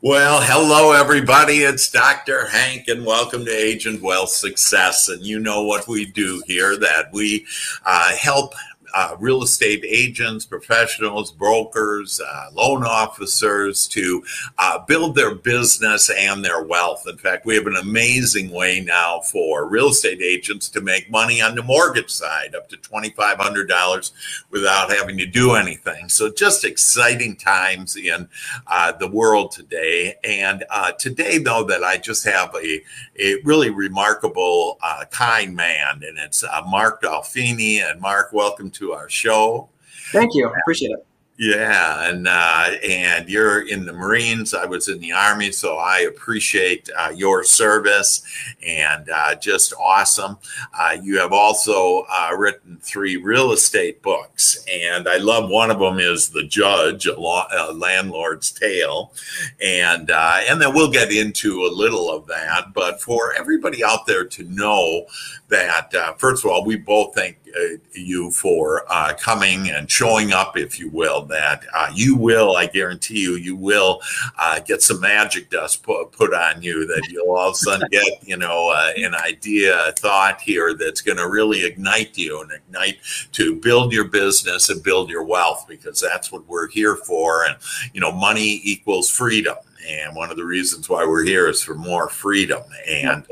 Well, hello, everybody. It's Dr. Hank, and welcome to Agent Wealth Success. And you know what we do here that we uh, help uh, real estate agents, professionals, brokers, uh, loan officers to uh, build their business and their wealth. In fact, we have an amazing way now for real estate agents to make money on the mortgage side, up to $2,500 without having to do anything. So, just exciting times in uh, the world today. And uh, today, though, that I just have a, a really remarkable, uh, kind man, and it's Mark Dolfini. And Mark, welcome to our show. Thank you. Appreciate it. Yeah, and uh, and you're in the Marines. I was in the Army, so I appreciate uh, your service and uh, just awesome. Uh, you have also uh, written three real estate books, and I love one of them is The Judge, a, law, a landlord's tale, and uh, and then we'll get into a little of that. But for everybody out there to know that, first of all, we both thank you for coming and showing up, if you will that uh, you will, I guarantee you, you will uh, get some magic dust put, put on you that you'll all of a sudden get, you know, uh, an idea, a thought here that's going to really ignite you and ignite to build your business and build your wealth because that's what we're here for. And, you know, money equals freedom. And one of the reasons why we're here is for more freedom. And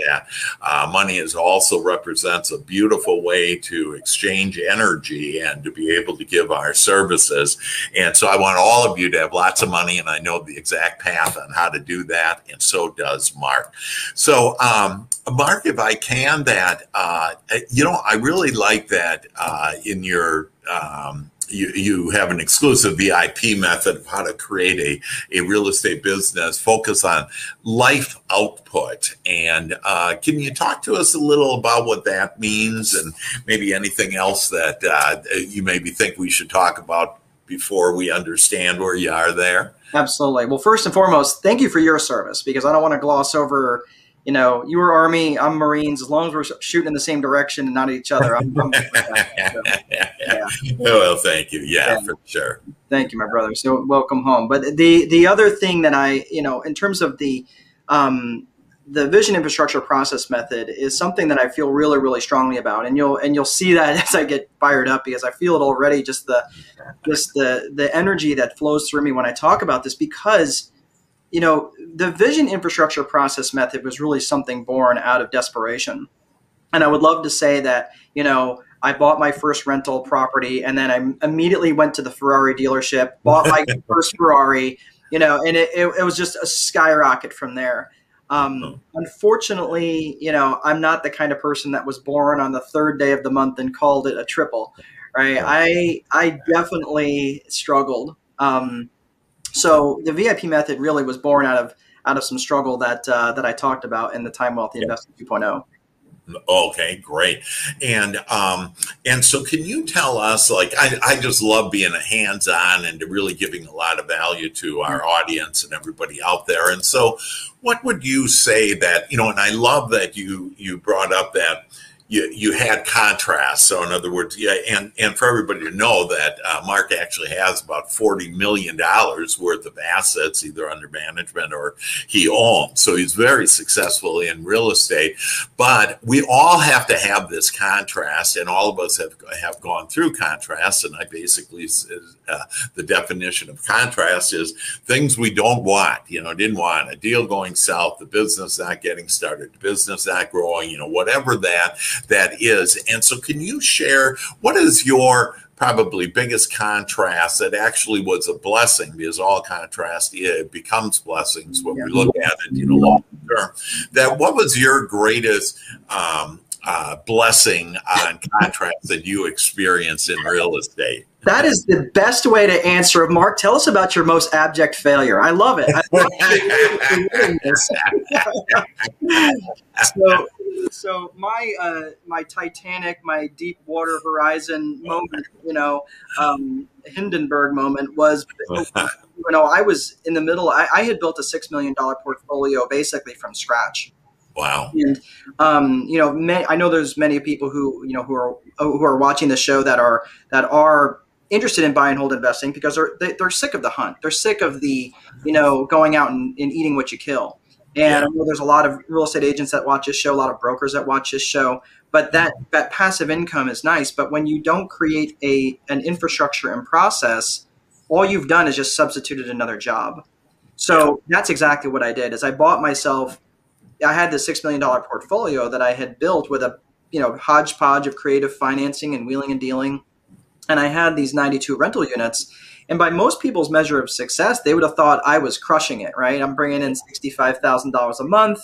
uh, money is also represents a beautiful way to exchange energy and to be able to give our services. And so I want all of you to have lots of money. And I know the exact path on how to do that. And so does Mark. So, um, Mark, if I can, that, uh, you know, I really like that uh, in your, um, you, you have an exclusive VIP method of how to create a, a real estate business, focus on life output. And uh, can you talk to us a little about what that means and maybe anything else that uh, you maybe think we should talk about before we understand where you are there? Absolutely. Well, first and foremost, thank you for your service because I don't want to gloss over you know, you were Army, I'm Marines. As long as we're shooting in the same direction and not each other, I'm. I'm so, yeah. Well, thank you. Yeah, yeah, for sure. Thank you, my brother. So welcome home. But the the other thing that I, you know, in terms of the um, the vision infrastructure process method is something that I feel really, really strongly about, and you'll and you'll see that as I get fired up because I feel it already. Just the just the the energy that flows through me when I talk about this because you know, the vision infrastructure process method was really something born out of desperation. And I would love to say that, you know, I bought my first rental property and then I immediately went to the Ferrari dealership, bought my first Ferrari, you know, and it, it, it, was just a skyrocket from there. Um, oh. unfortunately, you know, I'm not the kind of person that was born on the third day of the month and called it a triple, right? I, I definitely struggled. Um, so the VIP method really was born out of out of some struggle that uh, that I talked about in the Time Wealthy Investor 2.0. Okay, great. And um, and so can you tell us like I, I just love being a hands-on and really giving a lot of value to our audience and everybody out there. And so what would you say that, you know, and I love that you you brought up that you, you had contrast. So in other words, yeah, and, and for everybody to know that uh, Mark actually has about $40 million worth of assets, either under management or he owns. So he's very successful in real estate. But we all have to have this contrast, and all of us have, have gone through contrast. And I basically, uh, the definition of contrast is things we don't want, you know, didn't want a deal going south, the business not getting started, the business not growing, you know, whatever that that is. And so, can you share what is your probably biggest contrast that actually was a blessing because all contrast it becomes blessings when we look at it, you know, long term. That what was your greatest um, uh, blessing on contrast that you experienced in real estate? That is the best way to answer it. Mark, tell us about your most abject failure. I love it. so, so my uh, my Titanic, my Deepwater Horizon moment, you know, um, Hindenburg moment was, you know, I was in the middle. I, I had built a six million dollar portfolio basically from scratch. Wow. And um, you know, may, I know there's many people who you know who are who are watching the show that are that are interested in buy and hold investing because they're they, are they are sick of the hunt. They're sick of the you know going out and, and eating what you kill. And yeah. I know there's a lot of real estate agents that watch this show, a lot of brokers that watch this show. But that that passive income is nice. But when you don't create a an infrastructure and process, all you've done is just substituted another job. So that's exactly what I did. Is I bought myself. I had this six million dollar portfolio that I had built with a you know hodgepodge of creative financing and wheeling and dealing, and I had these 92 rental units and by most people's measure of success, they would have thought I was crushing it, right? I'm bringing in $65,000 a month.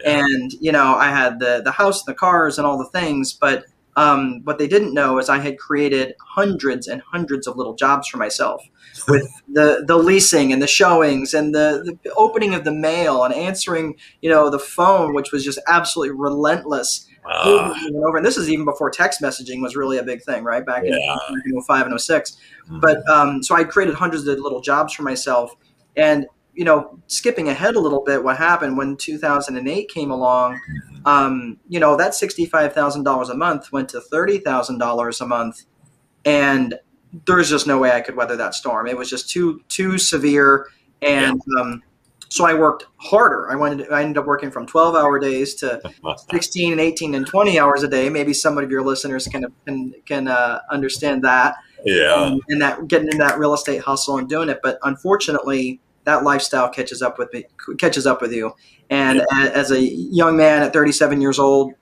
Yeah. And, you know, I had the, the house, the cars, and all the things. But um, what they didn't know is I had created hundreds and hundreds of little jobs for myself with the, the leasing and the showings and the, the opening of the mail and answering, you know, the phone, which was just absolutely relentless uh, over. And this is even before text messaging was really a big thing, right? Back yeah. in 05 and 06. Mm-hmm. But um, so I created hundreds of little jobs for myself. And, you know, skipping ahead a little bit, what happened when 2008 came along, mm-hmm. um, you know, that $65,000 a month went to $30,000 a month. And there's just no way I could weather that storm. It was just too, too severe. And, yeah. um, so I worked harder. I wanted. I ended up working from twelve hour days to sixteen and eighteen and twenty hours a day. Maybe some of your listeners can can can uh, understand that. Yeah. And, and, that getting in that real estate hustle and doing it, but unfortunately, that lifestyle catches up with me. Catches up with you. And yeah. as a young man at thirty seven years old,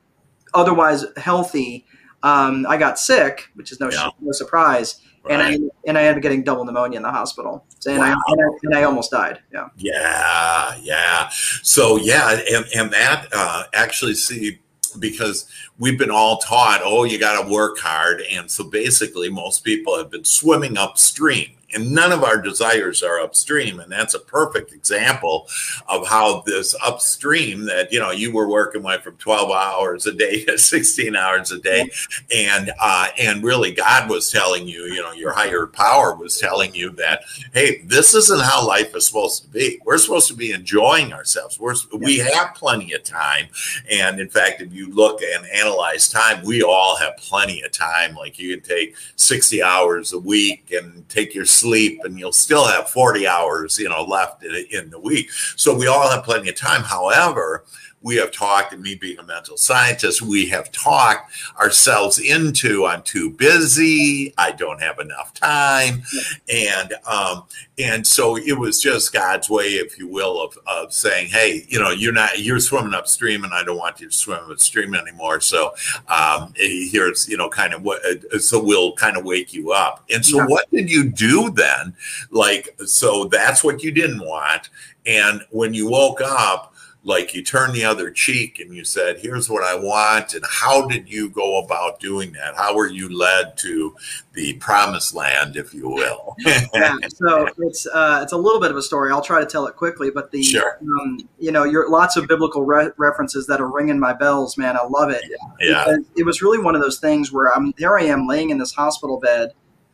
otherwise healthy, um, I got sick, which is no yeah. no surprise and I and I ended up getting double pneumonia in the hospital, and, wow. I, and, I, and I almost died. Yeah. Yeah, yeah. So yeah, and and that uh, actually see because we've been all taught, oh, you got to work hard, and so basically most people have been swimming upstream and none of our desires are upstream and that's a perfect example of how this upstream that you know you were working with from 12 hours a day to 16 hours a day and uh, and really god was telling you you know your higher power was telling you that hey this isn't how life is supposed to be. We're supposed to be enjoying ourselves. We're we have plenty of time and in fact if you look and analyze time we all have plenty of time. Like you can take 60 hours a week and take your sleep and you'll still have 40 hours, you know, left in, in the week. So we all have plenty of time. However, we have talked, and me being a mental scientist, we have talked ourselves into I'm too busy, I don't have enough time, and um, and so it was just God's way, if you will, of, of saying, hey, you know, you're not you're swimming upstream, and I don't want you to swim upstream anymore. So um, here's you know kind of what uh, so we'll kind of wake you up. And so yeah. what did you do then? Like so that's what you didn't want, and when you woke up like you turned the other cheek and you said here's what i want and how did you go about doing that how were you led to the promised land if you will yeah so it's uh, it's a little bit of a story i'll try to tell it quickly but the sure. um, you know you're lots of biblical re- references that are ringing my bells man i love it yeah, yeah. it was really one of those things where i'm there i am laying in this hospital bed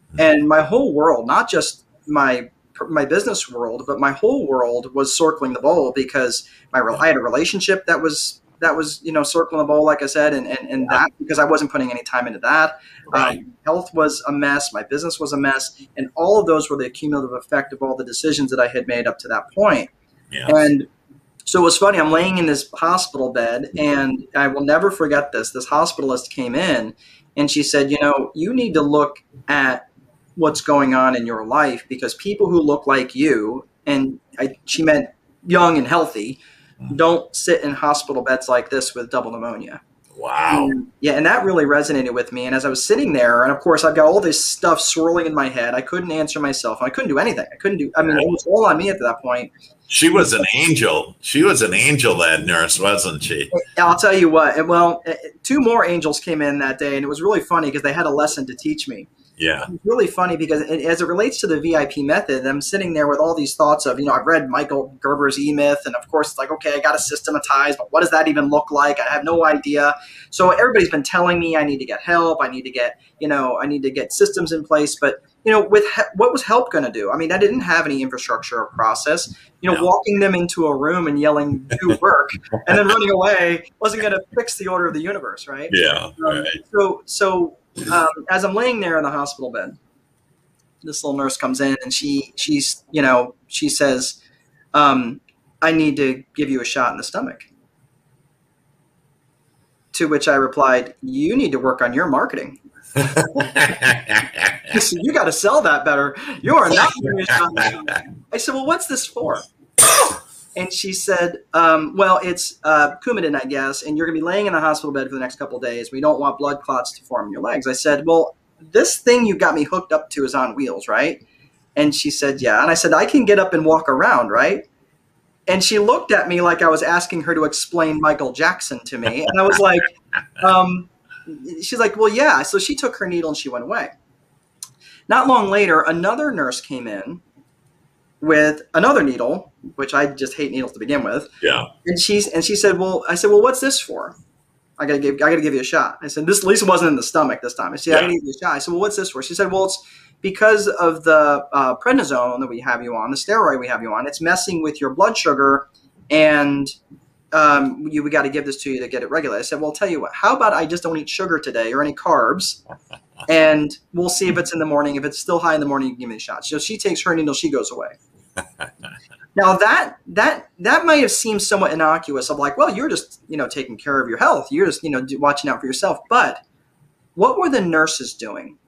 mm-hmm. and my whole world not just my my business world, but my whole world was circling the bowl because my I had a relationship that was that was you know circling the bowl, like I said, and and, and that because I wasn't putting any time into that. Right. Um, health was a mess. My business was a mess, and all of those were the cumulative effect of all the decisions that I had made up to that point. Yeah. And so it was funny. I'm laying in this hospital bed, and I will never forget this. This hospitalist came in, and she said, "You know, you need to look at what's going on in your life because people who look like you, and I, she meant young and healthy, mm-hmm. don't sit in hospital beds like this with double pneumonia. Wow. And, yeah, and that really resonated with me. And as I was sitting there, and of course, I've got all this stuff swirling in my head. I couldn't answer myself. I couldn't do anything. I couldn't do. I mean, it was all on me at that point. She was an angel. She was an angel, that nurse, wasn't she? I'll tell you what. Well, two more angels came in that day, and it was really funny because they had a lesson to teach me. Yeah. It's really funny because it, as it relates to the VIP method, I'm sitting there with all these thoughts of, you know, I've read Michael Gerber's E Myth, and of course, it's like, okay, I got to systematize, but what does that even look like? I have no idea. So everybody's been telling me I need to get help. I need to get, you know, I need to get systems in place. But, you know, with he- what was help going to do? I mean, I didn't have any infrastructure or process. You know, no. walking them into a room and yelling, do work, and then running away wasn't going to fix the order of the universe, right? Yeah. Um, right. So, so um, as I'm laying there in the hospital bed, this little nurse comes in and she she's you know she says, um, "I need to give you a shot in the stomach." To which I replied, "You need to work on your marketing." you got to sell that better. You are not giving a shot. I said, "Well, what's this for?" And she said, um, "Well, it's uh, Coumadin, I guess, and you're going to be laying in a hospital bed for the next couple of days. We don't want blood clots to form in your legs." I said, "Well, this thing you got me hooked up to is on wheels, right?" And she said, "Yeah." And I said, "I can get up and walk around, right?" And she looked at me like I was asking her to explain Michael Jackson to me, and I was like, um, "She's like, well, yeah." So she took her needle and she went away. Not long later, another nurse came in with another needle, which I just hate needles to begin with. Yeah. And she's and she said, "Well," I said, "Well, what's this for?" I gotta give I gotta give you a shot. I said, "This at least wasn't in the stomach this time." I said, "I gotta give you a shot." I said, "Well, what's this for?" She said, "Well, it's because of the uh, prednisone that we have you on, the steroid we have you on. It's messing with your blood sugar, and um, you, we got to give this to you to get it regulated." I said, "Well, I'll tell you what. How about I just don't eat sugar today or any carbs?" and we'll see if it's in the morning. If it's still high in the morning, you can give me a shot. So she takes her needle, she goes away. Now that that that might have seemed somewhat innocuous of like, well, you're just you know taking care of your health, you're just you know watching out for yourself. But what were the nurses doing?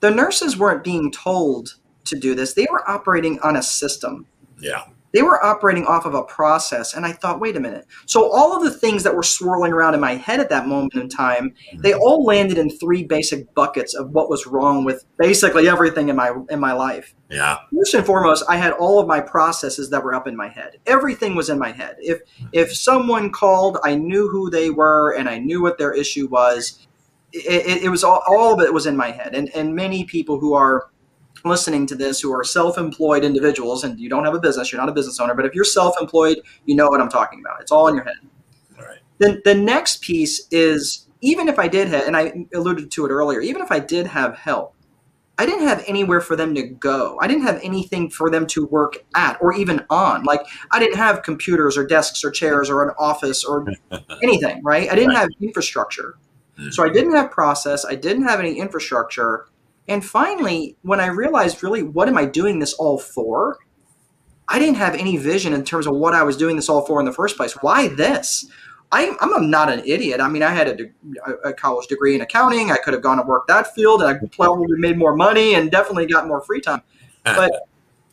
The nurses weren't being told to do this; they were operating on a system. Yeah. They were operating off of a process, and I thought, wait a minute. So all of the things that were swirling around in my head at that moment in time, mm-hmm. they all landed in three basic buckets of what was wrong with basically everything in my in my life. Yeah. First and foremost, I had all of my processes that were up in my head. Everything was in my head. If if someone called, I knew who they were and I knew what their issue was. It, it, it was all, all of it was in my head. And and many people who are listening to this who are self-employed individuals and you don't have a business, you're not a business owner, but if you're self-employed, you know what I'm talking about. It's all in your head. All right. Then the next piece is even if I did have, and I alluded to it earlier, even if I did have help, I didn't have anywhere for them to go. I didn't have anything for them to work at or even on. Like I didn't have computers or desks or chairs or an office or anything, right? I didn't Right. have infrastructure. Mm. So I didn't have process, I didn't have any infrastructure. And finally, when I realized really what am I doing this all for? I didn't have any vision in terms of what I was doing this all for in the first place. Why this? I, I'm not an idiot. I mean, I had a, de- a college degree in accounting. I could have gone and worked that field, and I probably made more money and definitely got more free time. Uh-huh. But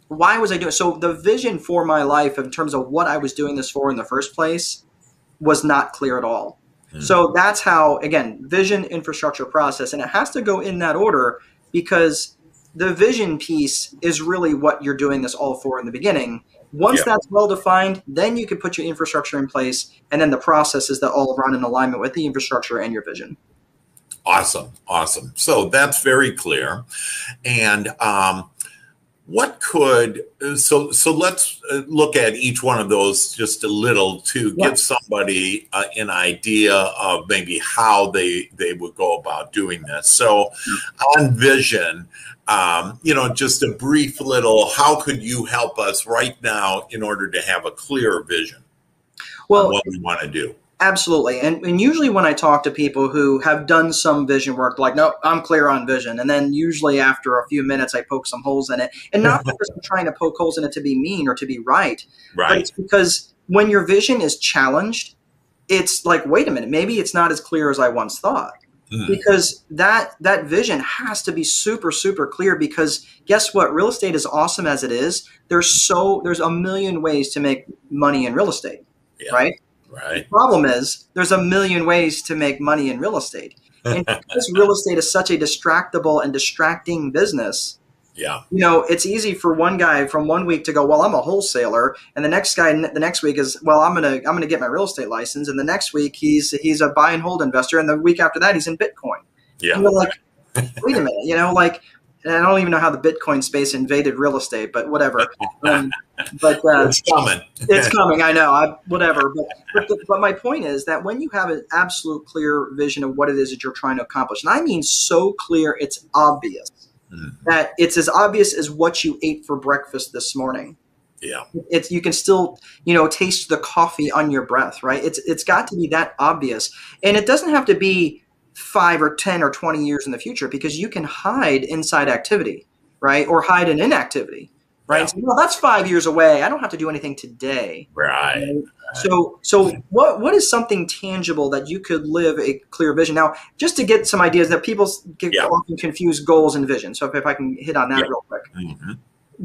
why was I doing? So the vision for my life, in terms of what I was doing this for in the first place, was not clear at all. Hmm. So that's how, again, vision, infrastructure, process, and it has to go in that order because the vision piece is really what you're doing this all for in the beginning. Once Yeah. that's well defined, then you can put your infrastructure in place, and then the processes that all run in alignment with the infrastructure and your vision. Awesome, awesome. So that's very clear. And um, what could so so let's uh, look at each one of those just a little to Yeah. give somebody uh, an idea of maybe how they they would go about doing this. So on vision, um, you know, just a brief little. How could you help us right now in order to have a clear vision Well, of what we want to do? Absolutely. And, and usually when I talk to people who have done some vision work, like, no, I'm clear on vision. And then usually after a few minutes, I poke some holes in it. And not because I'm trying to poke holes in it to be mean or to be right, but Right. it's because when your vision is challenged, it's like, wait a minute, maybe it's not as clear as I once thought. Mhm. Because that that vision has to be super super clear because guess what real estate is awesome as it is there's so there's a million ways to make money in real estate Yeah. right Right. problem is there's a million ways to make money in real estate. And because real estate is such a distractible and distracting business, Yeah. you know, it's easy for one guy from one week to go, well, I'm a wholesaler, and the next guy the next week is, well, I'm gonna I'm gonna get my real estate license, and the next week he's he's a buy and hold investor, and the week after that he's in Bitcoin. Yeah. You're like, wait a minute, you know, like. And I don't even know how the Bitcoin space invaded real estate, but whatever. Um, but uh, It's coming. it's coming. I know. I whatever. But but, the, but my point is that when you have an absolute clear vision of what it is that you're trying to accomplish, and I mean so clear, it's obvious Mhm. that it's as obvious as what you ate for breakfast this morning. Yeah. It's you can still you know taste the coffee on your breath, right? It's it's got to be that obvious, and it doesn't have to be five or ten or twenty years in the future because you can hide inside activity right? Or hide in inactivity, right? Yeah. So, well, that's five years away. I don't have to do anything today. Right. So, so what what is something tangible that you could live a clear vision? Now, just to get some ideas that people get Yeah. often confuse goals and vision. So, if, if I can hit on that Yeah. real quick, Mhm.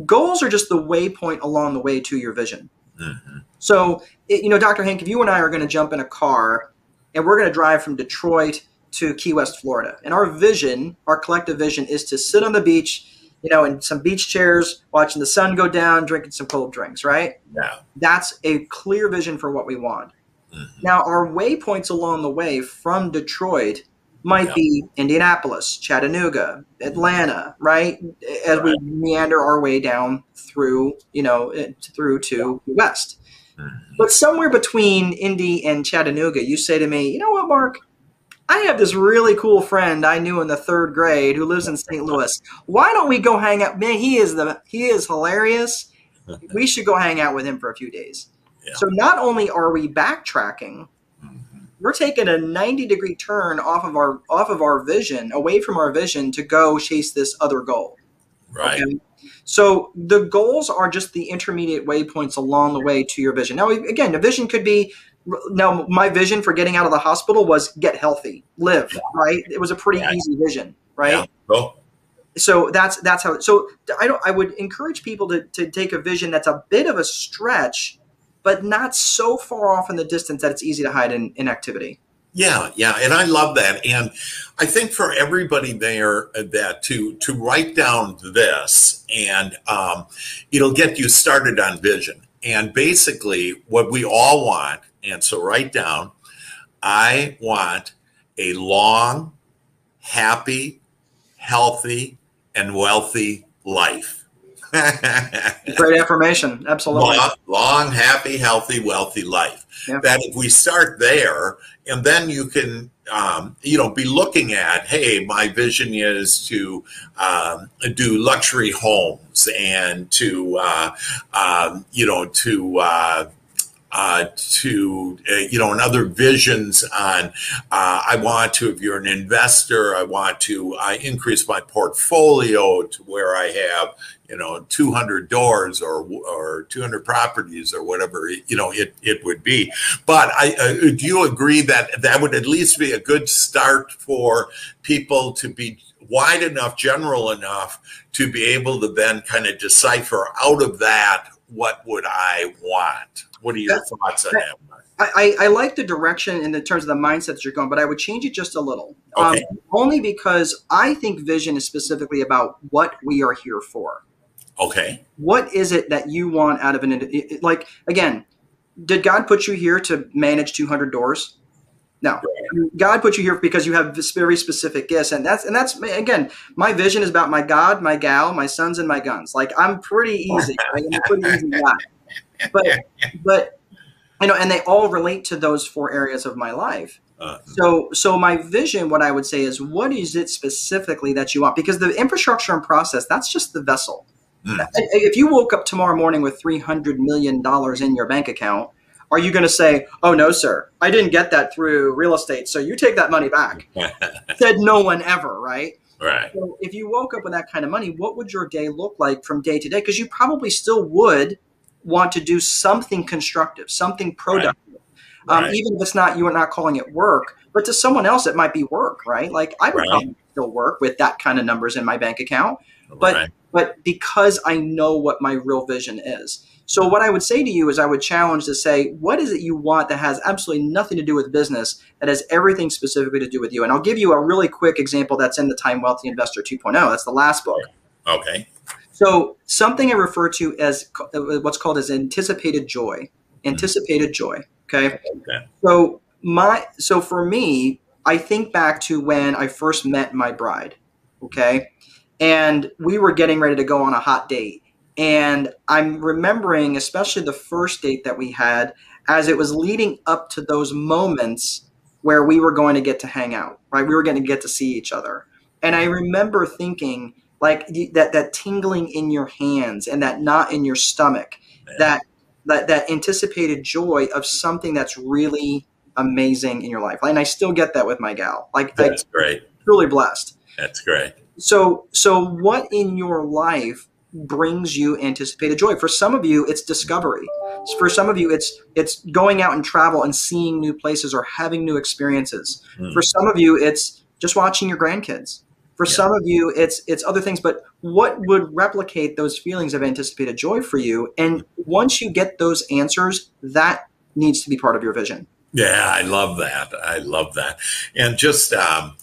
goals are just the waypoint along the way to your vision. Mhm. So, it, you know, Dr. Hank, if you and I are going to jump in a car and we're going to drive from Detroit to Key West, Florida, and our vision, our collective vision, is to sit on the beach, you know, in some beach chairs, watching the sun go down, drinking some cold drinks, right? Yeah. That's a clear vision for what we want. Mhm. Now, our waypoints along the way from Detroit might Yeah. be Indianapolis, Chattanooga, Atlanta, right? As we meander our way down through, you know, eh, through to the west. Mhm. But somewhere between Indy and Chattanooga, you say to me, you know what, Mark? I have this really cool friend I knew in the third grade who lives in St. Louis. Why don't we go hang out? Man, he is the he is hilarious. We should go hang out with him for a few days. Yeah. So not only are we backtracking, Mhm. we're taking a 90 degree turn off of our off of our vision, away from our vision to go chase this other goal. Right. Okay? So the goals are just the intermediate waypoints along the way to your vision. Now, again, the vision could be. Now, my vision for getting out of the hospital was get healthy, live. Right? It was a pretty Yeah. easy vision, right? Yeah. Cool. So that's that's how. So I don't. I would encourage people to to take a vision that's a bit of a stretch, but not so far off in the distance that it's easy to hide in inactivity. Yeah, yeah, and I love that, and I think for everybody there uh, that to to write down this, and um, it'll get you started on vision. And basically, what we all want, and so write down, I want a long, happy, healthy, and wealthy life. Great affirmation. Absolutely. long, long, happy, healthy, wealthy life. Yeah. That if we start there, and then you can, um, you know, be looking at, hey, my vision is to um, do luxury homes and to, uh, um, you know, to. Uh, uh, to uh, you know, and other visions on. Uh, I want to, if you're an investor, I want to uh, increase my portfolio to where I have you know 200 doors or or 200 properties or whatever you know it it would be but i uh, do you agree that that would at least be a good start for people to be wide enough general enough to be able to then kind of decipher out of that what would i want what are your That- thoughts on that Mark? I, I, like the direction in the terms of the mindset that you're going, but I would change it just a little. Okay. Um, only because I think vision is specifically about what we are here for. okay What is it that you want out of an it- it- like again? Did God put you here to manage 200 doors? No, God put you here because you have this very specific gifts, and that's and that's again, my vision is about my God, my gal, my sons, and my guns. Like I'm pretty easy. right? I'm a pretty easy guy, but but you know, and they all relate to those four areas of my life. uh, So, so my vision, what I would say is, what is it specifically that you want? Because the infrastructure and process, that's just the vessel. Mm. If you woke up tomorrow morning with three hundred million dollars in your bank account, are you going to say, "Oh no, sir, I didn't get that through real estate, so you take that money back"? Said no one ever, right? right So if you woke up with that kind of money, what would your day look like from day to day? Because you probably still would want to do something constructive, something productive. Um, Right. even if it's not you are not calling it work, but to someone else it might be work, right? Like I would Right. probably still work with that kind of numbers in my bank account, but right but because I know what my real vision is. So what I would say to you is I would challenge to say, what is it you want that has absolutely nothing to do with business, that has everything specifically to do with you? And I'll give you a really quick example that's in the Time Wealthy Investor 2.0. That's the last book. okay So something I refer to as uh, what's called as anticipated joy. Anticipated joy. Okay. okay So my so for me, I think back to when I first met my bride. Okay. And we were getting ready to go on a hot date. And I'm remembering, especially the first date that we had, as it was leading up to those moments where we were going to get to hang out, right? We were going to get to see each other. And I remember thinking, like that, that tingling in your hands and that knot in your stomach, Yeah. that, that, that anticipated joy of something that's really amazing in your life. And I still get that with my gal. Like, that's great truly blessed. that's great so so what in your life brings you anticipated joy for some of you it's discovery for some of you it's it's going out and travel and seeing new places or having new experiences mm. for some of you it's just watching your grandkids for yeah. some of you it's it's other things but what would replicate those feelings of anticipated joy for you? And once you get those answers that needs to be part of your vision. Yeah i love that. I love that. And just um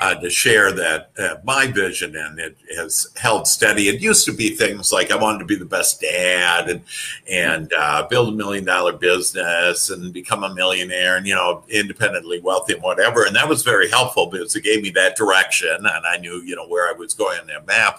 uh, to share that uh, my vision and it has held steady. It used to be things like I wanted to be the best dad and and uh, build a million dollar business and become a millionaire and you know independently wealthy and whatever. And that was very helpful because it gave me that direction and I knew you know where I was going on that map.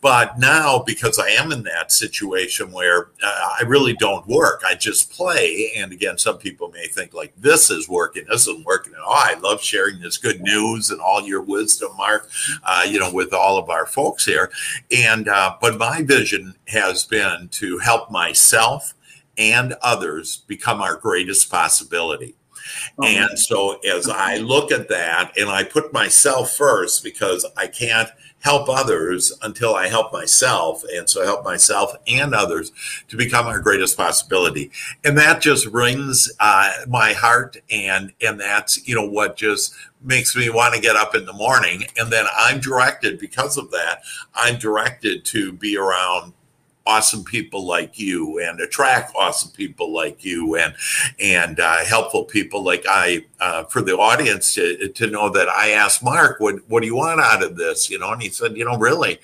But now because I am in that situation where uh, I really don't work, I just play. And again, some people may think like this is working, this isn't working. Oh, I love sharing this good news and all your your wisdom, Mark, uh, you know, with all of our folks here. And, uh, but my vision has been to help myself and others become our greatest possibility. Oh, and so as I look at that and I put myself first because I can't help others until I help myself. And so I help myself and others to become our greatest possibility. And that just rings uh, my heart. And, and that's, you know, what just makes me want to get up in the morning. And then I'm directed because of that, I'm directed to be around awesome people like you and attract awesome people like you and and uh, helpful people like I uh, for the audience to, to know that I asked Mark what what do you want out of this you know and he said you know really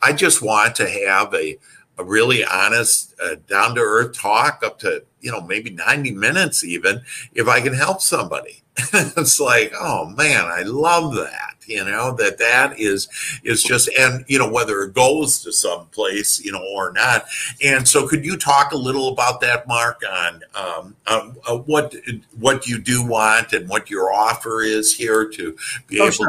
I just want to have a a really honest uh, down to earth talk up to you know maybe 90 minutes even if I can help somebody it's like oh man I love that you know that that is is just and you know whether it goes to some place you know or not and so could you talk a little about that mark on um, uh, uh, what what you do want and what your offer is here to be oh, able sure.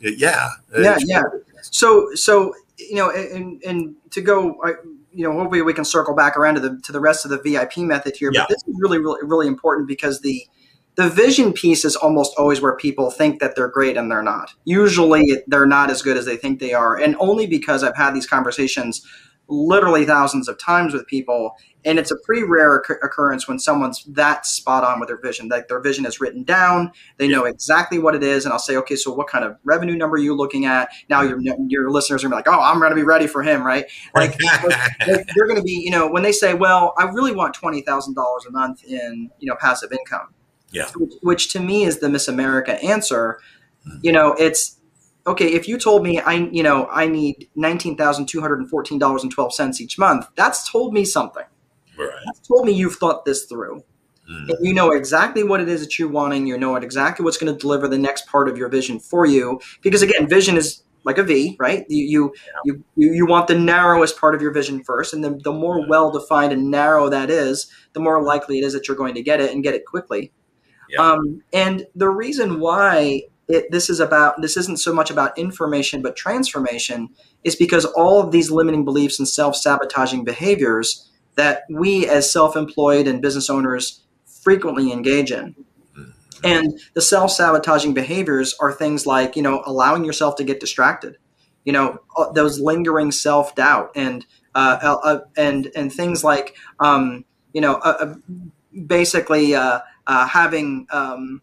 to yeah yeah yeah so so you know and and to go I, you know hopefully we can circle back around to the to the rest of the vip method here yeah. but this is really really really important because the the vision piece is almost always where people think that they're great and they're not. Usually they're not as good as they think they are. And only because I've had these conversations literally thousands of times with people. And it's a pretty rare occurrence when someone's that spot on with their vision. Like their vision is written down, they know exactly what it is, and I'll say, okay, so what kind of revenue number are you looking at? Now your your listeners are gonna be like, oh, I'm gonna be ready for him, right? Like they're gonna be, you know, when they say, well, I really want twenty thousand dollars a month in, you know, passive income yeah. Which, which, to me is the Miss America answer. Mm-hmm. You know, it's okay if you told me I, you know, I need nineteen thousand two hundred and fourteen dollars and twelve cents each month. That's told me something. Right. That's told me you've thought this through. Mm-hmm. You know exactly what it is that you're wanting. You know exactly what's going to deliver the next part of your vision for you. Because again, vision is like a V, right? You you, yeah. you you want the narrowest part of your vision first, and then the more well defined and narrow that is, the more likely it is that you're going to get it and get it quickly. Um, and the reason why it, this is about this isn't so much about information but transformation is because all of these limiting beliefs and self-sabotaging behaviors that we as self-employed and business owners frequently engage in mm-hmm. and the self-sabotaging behaviors are things like you know allowing yourself to get distracted you know uh, those lingering self-doubt and uh, uh, uh, and and things like um, you know uh, uh basically uh, having um,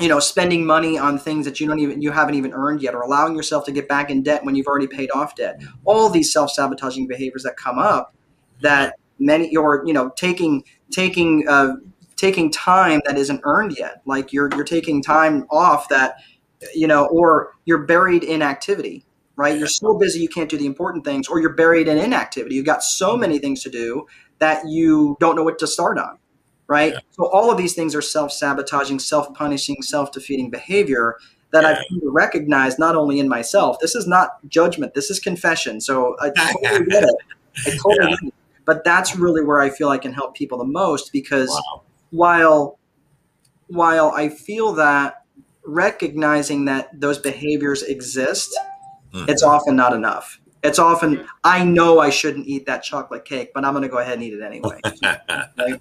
you know spending money on things that you don't even you haven't even earned yet or allowing yourself to get back in debt when you've already paid off debt. All these self-sabotaging behaviors that come up that many or you know taking taking uh, taking time that isn't earned yet. Like you're you're taking time off that you know or you're buried in activity right? You're so busy you can't do the important things or you're buried in inactivity. You've got so many things to do that you don't know what to start on right? Yeah. So all of these things are self-sabotaging, self-punishing, self-defeating behavior that yeah. I've recognized not only in myself. This is not judgment. This is confession. So I totally get it. I totally yeah. get it. But that's really where I feel I can help people the most because wow. while while I feel that recognizing that those behaviors exist, mm-hmm. it's often not enough. It's often I know I shouldn't eat that chocolate cake, but I'm going to go ahead and eat it anyway. right?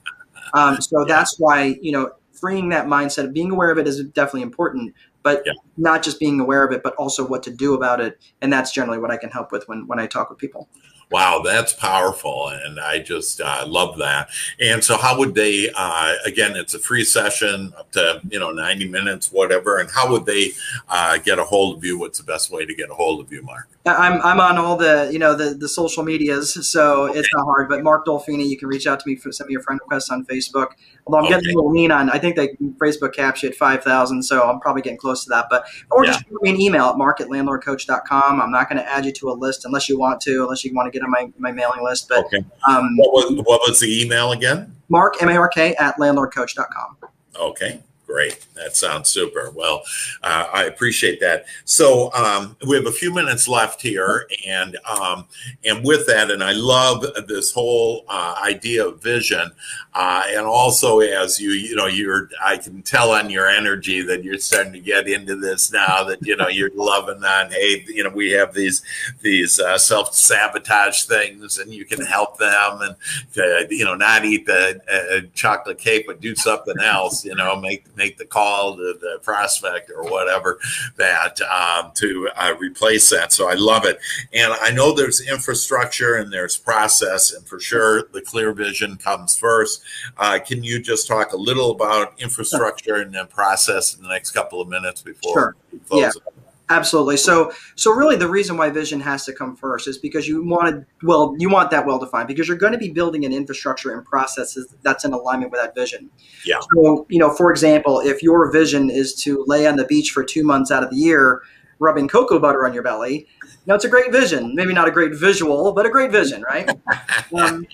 Um, so yeah. that's why you know freeing that mindset of being aware of it is definitely important. but Yeah. not just being aware of it, but also what to do about it. And that's generally what I can help with when when I talk with people. Wow, that's powerful, and I just uh, love that. And so, how would they? Uh, again, it's a free session, up to you know ninety minutes, whatever. And how would they uh, get a hold of you? What's the best way to get a hold of you, Mark? I'm I'm on all the you know the the social medias, so it's not hard. But Mark Dolfini, you can reach out to me for send me a friend request on Facebook. Although I'm getting a little lean on, I think they Facebook capped you at five thousand, so I'm probably getting close to that. But or just shoot me an email at mark at landlordcoach.com. I'm not going to add you to a list unless you want to, unless you want to get on my, my mailing list. But Okay. um, What was what was the email again? Mark M A R K at landlordcoach.com. Okay, great. That sounds super. Well, uh, I appreciate that. So um, we have a few minutes left here, and um, and with that, and I love this whole uh, idea of vision, uh, and also as you you know you're I can tell on your energy that you're starting to get into this now. That you know you're loving on. Hey, you know we have these these uh, self sabotage things, and you can help them, and uh, you know not eat the uh, chocolate cake, but do something else. You know make make the call to the prospect or whatever that um, to uh, replace that. So I love it, and I know there's infrastructure and there's process, and for sure the clear vision comes first. Uh, can you just talk a little about infrastructure and then process in the next couple of minutes before Sure. we close? Yeah. Absolutely. So, so really, the reason why vision has to come first is because you want to, well, you want that well defined because you're going to be building an infrastructure and processes that's in alignment with that vision. Yeah. So, you know, for example, if your vision is to lay on the beach for two months out of the year, rubbing cocoa butter on your belly, now it's a great vision. Maybe not a great visual, but a great vision, right? um,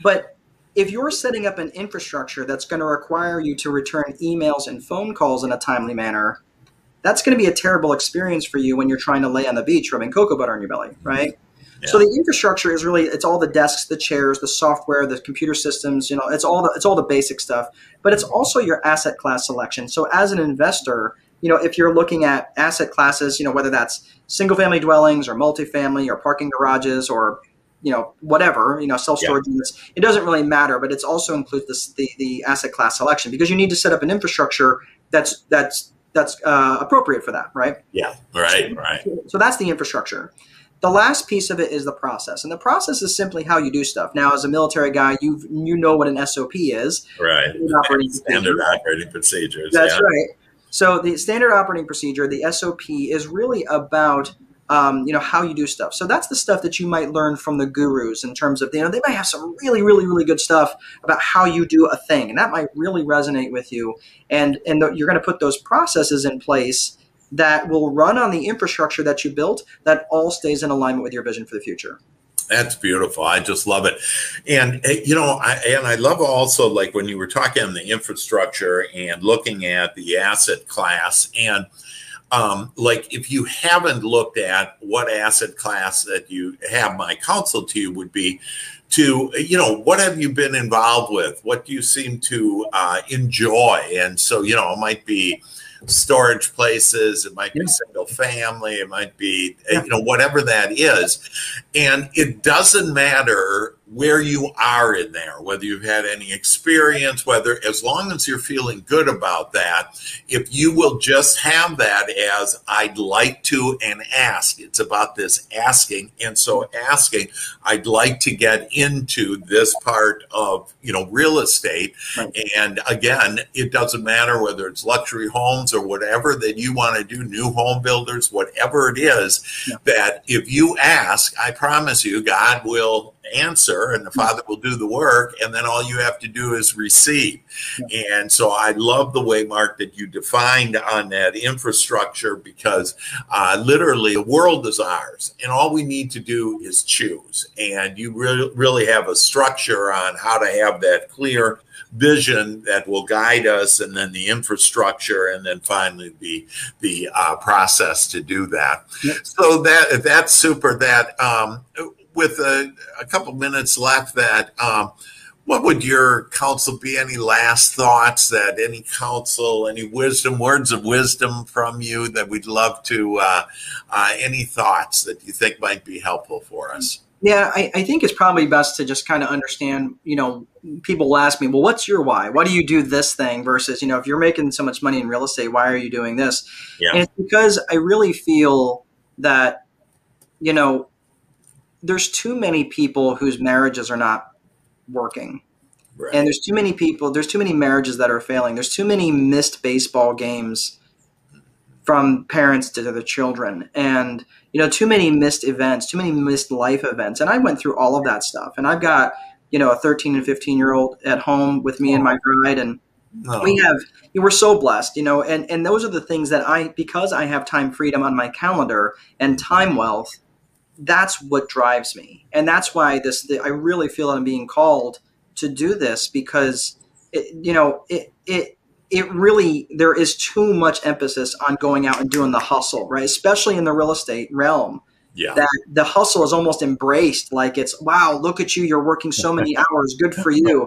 but if you're setting up an infrastructure that's going to require you to return emails and phone calls in a timely manner, that's going to be a terrible experience for you when you're trying to lay on the beach rubbing cocoa butter on your belly, mm-hmm. right? So Yeah. the infrastructure is really it's all the desks, the chairs, the software, the computer systems, you know, it's all the it's all the basic stuff, but it's also your asset class selection. So as an investor, you know, if you're looking at asset classes, you know, whether that's single family dwellings or multifamily or parking garages or you know whatever you know self storage units it doesn't really matter but it's also includes this, the the asset class selection because you need to set up an infrastructure that's that's that's uh, appropriate for that right Yeah, right, right. so that's the infrastructure. The last piece of it is the process, and the process is simply how you do stuff. Now, as a military guy, you you know what an SOP is. Right. Standard operating Standard operating procedures. That's yeah. right. So the standard operating procedure, the SOP, is really about um, you know how you do stuff. So that's the stuff that you might learn from the gurus in terms of you know they might have some really really really good stuff about how you do a thing, and that might really resonate with you. And and you're going to put those processes in place that will run on the infrastructure that you built that all stays in alignment with your vision for the future. That's beautiful. I just love it. And eh, you know, I and I love also like when you were talking on the infrastructure and looking at the asset class and um, like if you haven't looked at what asset class that you have, my counsel to you would be to you know what have you been involved with what do you seem to uh, enjoy and so you know it might be storage places it might be Yeah. single family it might be Yeah. you know whatever that is and it doesn't matter where you are in there whether you've had any experience whether as long as you're feeling good about that if you will just have that as i'd like to and ask it's about this asking and so asking i'd like to get into this part of you know real estate Right. and again it doesn't matter whether it's luxury homes or whatever that you want to do new home builders whatever it is Yeah. that if you ask i promise you god will answer and the father will do the work and then all you have to do is receive. And so i love the way mark that you defined on that infrastructure because uh, literally the world is ours and all we need to do is choose. And you really really have a structure on how to have that clear vision that will guide us and then the infrastructure and then finally the the uh, process to do that. Yep. so that that's super that um, with a, a couple minutes left that um, what would your counsel be any last thoughts that any counsel any wisdom words of wisdom from you that we'd love to uh, uh, any thoughts that you think might be helpful for us Yeah, I, I think it's probably best to just kind of understand, you know, people will ask me, well, what's your why? Why do you do this thing versus, you know, if you're making so much money in real estate, why are you doing this? Yeah. And it's because I really feel that, you know, there's too many people whose marriages are not working. Right. And there's too many people, there's too many marriages that are failing. There's too many missed baseball games from parents to their children and you know too many missed events too many missed life events and i went through all of that stuff and i've got you know a 13 and 15 year old at home with me and my oh. bride and oh. we have we're so blessed you know and and those are the things that i because i have time freedom on my calendar and time wealth that's what drives me and that's why this i really feel i'm being called to do this because it, you know it it it really there is too much emphasis on going out and doing the hustle, right? Especially in the real estate realm. Yeah. That the hustle is almost embraced like it's wow, look at you, you're working so many hours, good for you.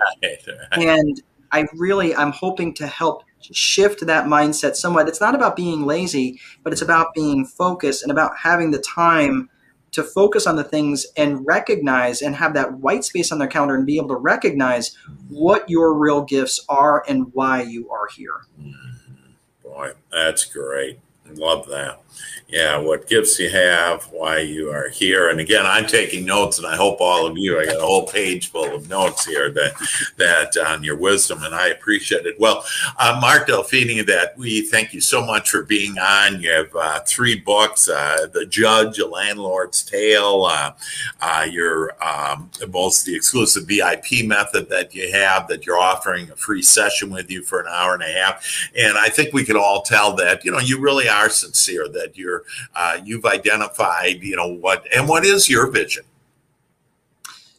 And I really I'm hoping to help shift that mindset somewhat. It's not about being lazy, but it's about being focused and about having the time to focus on the things and recognize and have that white space on their calendar and be able to recognize what your real gifts are and why you are here. Mm-hmm. Boy, that's great. Love that yeah, what gifts you have, why you are here. And again, I'm taking notes, and I hope all of you. I got a whole page full of notes here that that on your wisdom, and I appreciate it. Well, uh, Mark Delfini, that we thank you so much for being on. You have uh, three books: uh, "The Judge," "A Landlord's Tale," uh, uh, your um, most the exclusive VIP method that you have that you're offering a free session with you for an hour and a half. And I think we can all tell that you know you really are sincere that you're uh, you've identified you know what and what is your vision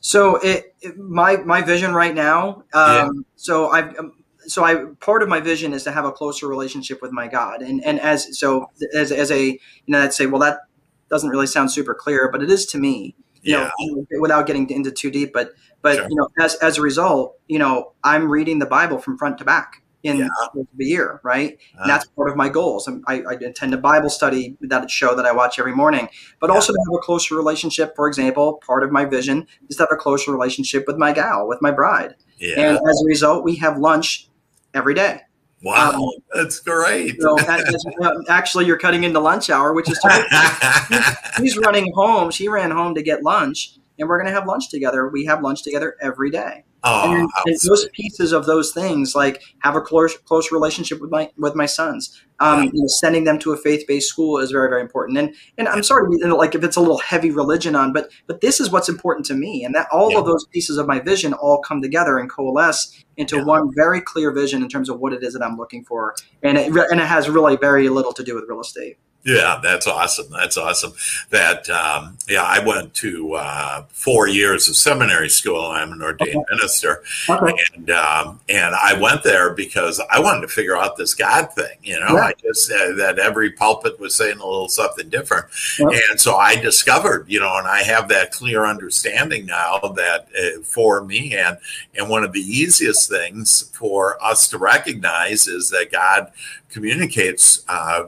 so it, it my my vision right now um, yeah. so i've um, so I part of my vision is to have a closer relationship with my God, and and as so as as a you know, I'd say, well, that doesn't really sound super clear, but it is to me. You yeah. know, without getting into too deep, but but sure. you know, as as a result, you know, I'm reading the Bible from front to back in yeah. the year, right? Uh, and that's part of my goals. I, I attend a Bible study that show that I watch every morning, but yeah. also to have a closer relationship. For example, part of my vision is to have a closer relationship with my gal, with my bride. Yeah. And as a result, we have lunch every day. Wow, um, that's great. So that, actually, you're cutting into lunch hour, which is she's running home. She ran home to get lunch, and we're going to have lunch together. We have lunch together every day. Oh, and, and those pieces of those things, like have a close close relationship with my with my sons, um, you know, sending them to a faith based school is very very important. And and I'm sorry, you know, like if it's a little heavy religion on, but but this is what's important to me, and that all yeah. of those pieces of my vision all come together and coalesce into yeah. one very clear vision in terms of what it is that I'm looking for, and it and it has really very little to do with real estate. Yeah, that's awesome. That's awesome. That um, yeah, I went to uh, four years of seminary school. I'm an ordained okay. minister, okay. and um, and I went there because I wanted to figure out this God thing. You know, yeah. I just uh, that every pulpit was saying a little something different, and so I discovered, you know, and I have that clear understanding now that uh, for me, and and one of the easiest things for us to recognize is that God communicates uh,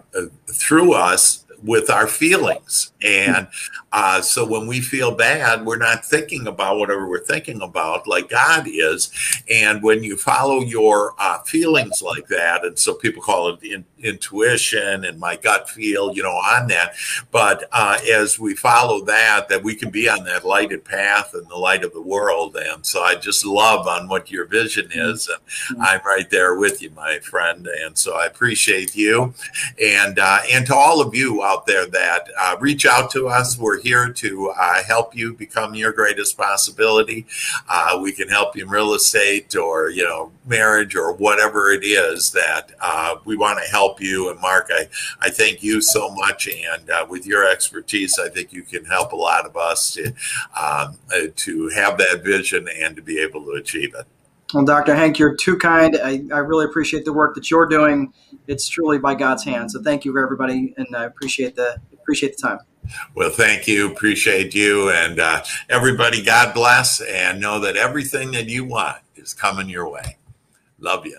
through us with our feelings. And uh, so when we feel bad, we're not thinking about whatever we're thinking about like God is. And when you follow your uh, feelings like that, and so people call it in, intuition and my gut feel, you know, on that. But uh, as we follow that, that we can be on that lighted path and the light of the world. And so I just love on what your vision is. And mm-hmm. I'm right there with you, my friend. And so I appreciate you. And, uh, and to all of you out there that uh, reach out to us, we're here to uh, help you become your greatest possibility. Uh, we can help you in real estate or, you know, marriage or whatever it is that uh, we want to help you. And Mark, I, I thank you so much. And uh, with your expertise, I think you can help a lot of us to, um, uh, to have that vision and to be able to achieve it. Well, Dr. Hank, you're too kind. I, I really appreciate the work that you're doing. It's truly by God's hand. So thank you for everybody, and I appreciate the appreciate the time. Well, thank you. Appreciate you. And uh, everybody, God bless and know that everything that you want is coming your way. Love you.